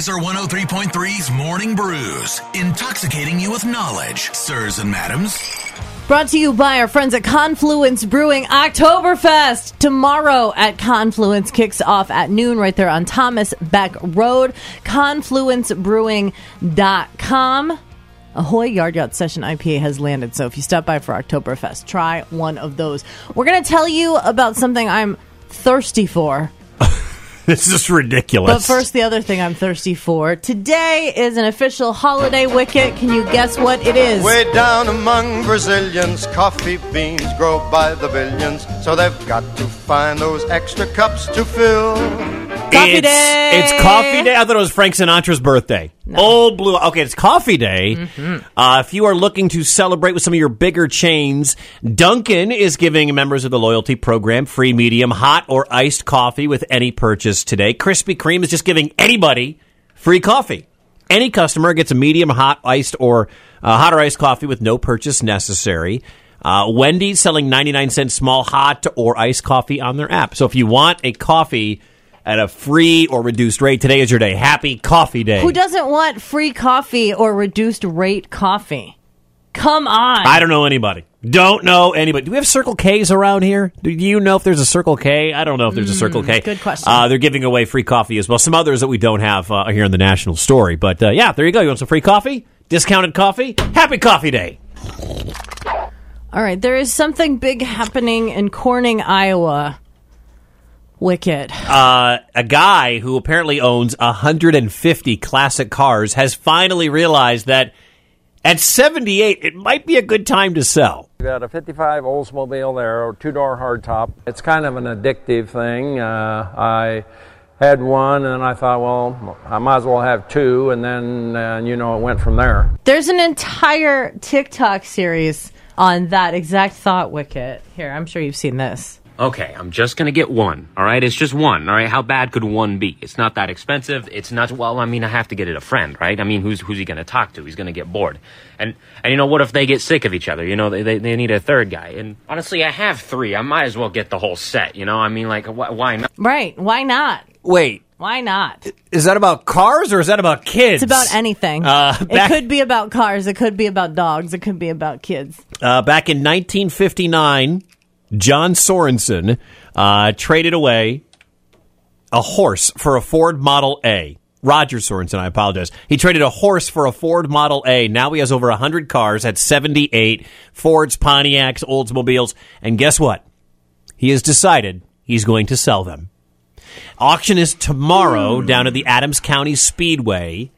Lazer 103.3's Morning Brews, intoxicating you with knowledge, sirs and madams. Brought to you by our friends at Confluence Brewing Oktoberfest. Tomorrow at Confluence kicks off at noon right there on Thomas Beck Road. ConfluenceBrewing.com. Ahoy Yard Yacht Session IPA has landed, so if you stop by for Oktoberfest, try one of those. We're going to tell you about something I'm thirsty for. This is ridiculous. But first, the other thing I'm thirsty for. Today is an official holiday wicket. Can you guess what it is? Way down among Brazilians, coffee beans grow by the billions, so they've got to find those extra cups to fill. Coffee it's, day. It's coffee day. I thought it was Frank Sinatra's birthday. Old blue. Okay, it's coffee day. Mm-hmm. Uh, if you are looking to celebrate with some of your bigger chains, Dunkin' is giving members of the loyalty program free medium hot or iced coffee with any purchase today. Krispy Kreme is just giving anybody free coffee. Any customer gets a medium hot iced or uh, hot or iced coffee with no purchase necessary. Uh, Wendy's selling 99 cent small hot or iced coffee on their app. So if you want a coffee at a free or reduced rate, today is your day. Happy Coffee Day. Who doesn't want free coffee or reduced rate coffee? Come on. I don't know anybody. Don't know anybody. Do we have Circle K's around here? Do you know if there's a Circle K? I don't know if there's a Circle K. Mm, good question. Uh, they're giving away free coffee as well. Some others that we don't have uh, here in the national story. But uh, yeah, there you go. You want some free coffee? Discounted coffee? Happy Coffee Day. All right, there is something big happening in Corning, Iowa. Wicked. Uh, a guy who apparently owns 150 classic cars has finally realized that at 78, it might be a good time to sell. We got a 55 Oldsmobile there, two door hardtop. It's kind of an addictive thing. Uh, I had one and I thought, well, I might as well have two, and then, uh, you know, it went from there. There's an entire TikTok series on that exact thought, Wicket. Here, I'm sure you've seen this. Okay, I'm just gonna get one. All right, it's just one. All right, how bad could one be? It's not that expensive. It's not. Well, I mean, I have to get it a friend, right? I mean, who's who's he gonna talk to? He's gonna get bored. And and you know what if they get sick of each other? You know, they they, they need a third guy. And honestly, I have three. I might as well get the whole set. You know, I mean, like, wh- why not? Right. Why not? Wait, Why not? is that about cars or is that about kids? It's about anything. Uh, it could be about cars. It could be about dogs. It could be about kids. Uh, back in 1959, John Sorensen uh, traded away a horse for a Ford Model A. Roger Sorensen, I apologize. He traded a horse for a Ford Model A. Now he has over 100 cars at 78 Fords, Pontiacs, Oldsmobiles. And guess what? He has decided he's going to sell them. Auction is tomorrow down at the Adams County Speedway.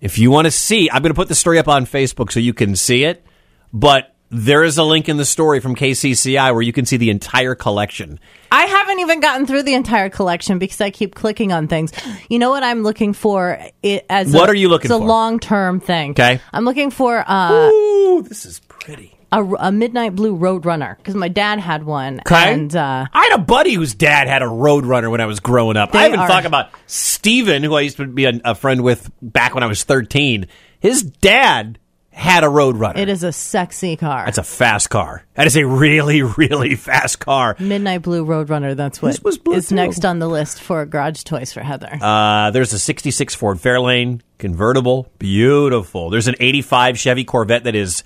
If you want to see, I'm going to put the story up on Facebook so you can see it. But there is a link in the story from KCCI where you can see the entire collection. I haven't even gotten through the entire collection because I keep clicking on things. You know what I'm looking for? It, as What a, are you looking it's for? a long term thing. Okay. I'm looking for uh, Ooh, this is pretty. a, a midnight blue Roadrunner because my dad had one. Okay. And uh, I had a buddy whose dad had a Roadrunner when I was growing up. I even are- talk about Steven, who I used to be a, a friend with back when I was 13. His dad had a Roadrunner. it is a sexy car. That's a fast car. That is a really, really fast car. midnight blue Roadrunner. That's what This was blue, is next on the list for garage toys for Heather. Uh, there's a 66 Ford Fairlane convertible. Beautiful. There's an 85 Chevy Corvette that is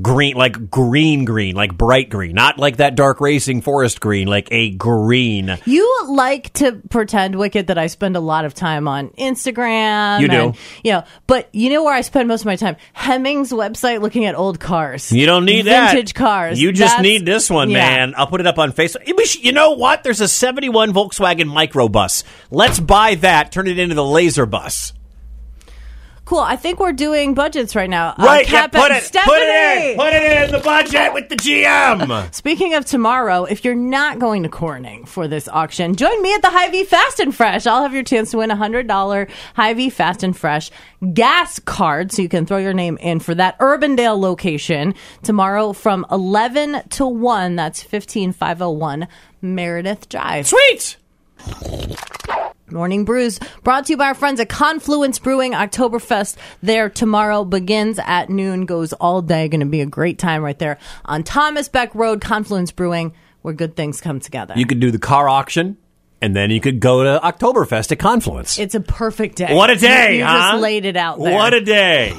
green, like green, green, like bright green. Not like that dark racing forest green, like a green. You like to pretend, Wicket, that I spend a lot of time on Instagram. You do. and, you know, but you know where I spend most of my time? Hemmings website looking at old cars. You don't need that. Vintage cars. You just That's- need this one, yeah. man. I'll put it up on Facebook. You know what? There's a 71 Volkswagen microbus. Let's buy that, turn it into the laser bus. Cool. I think we're doing budgets right now. Uh, Right, yeah, Cap- put it, Stephanie! put it in, put it in the budget with the GM. Speaking of tomorrow, if you're not going to Corning for this auction, join me at the Hy-Vee Fast and Fresh. I'll have your chance to win a $100 Hy-Vee Fast and Fresh gas card so you can throw your name in for that Urbandale location tomorrow from 11 to 1. That's 15501 Meredith Drive. Sweet. Morning Brews brought to you by our friends at Confluence Brewing. Oktoberfest there tomorrow begins at noon, goes all day. Going to be a great time right there on Thomas Beck Road, Confluence Brewing, where good things come together. You could do the car auction and then you could go to Oktoberfest at Confluence. It's a perfect day. what a day, You, you huh? just laid it out there. What a day.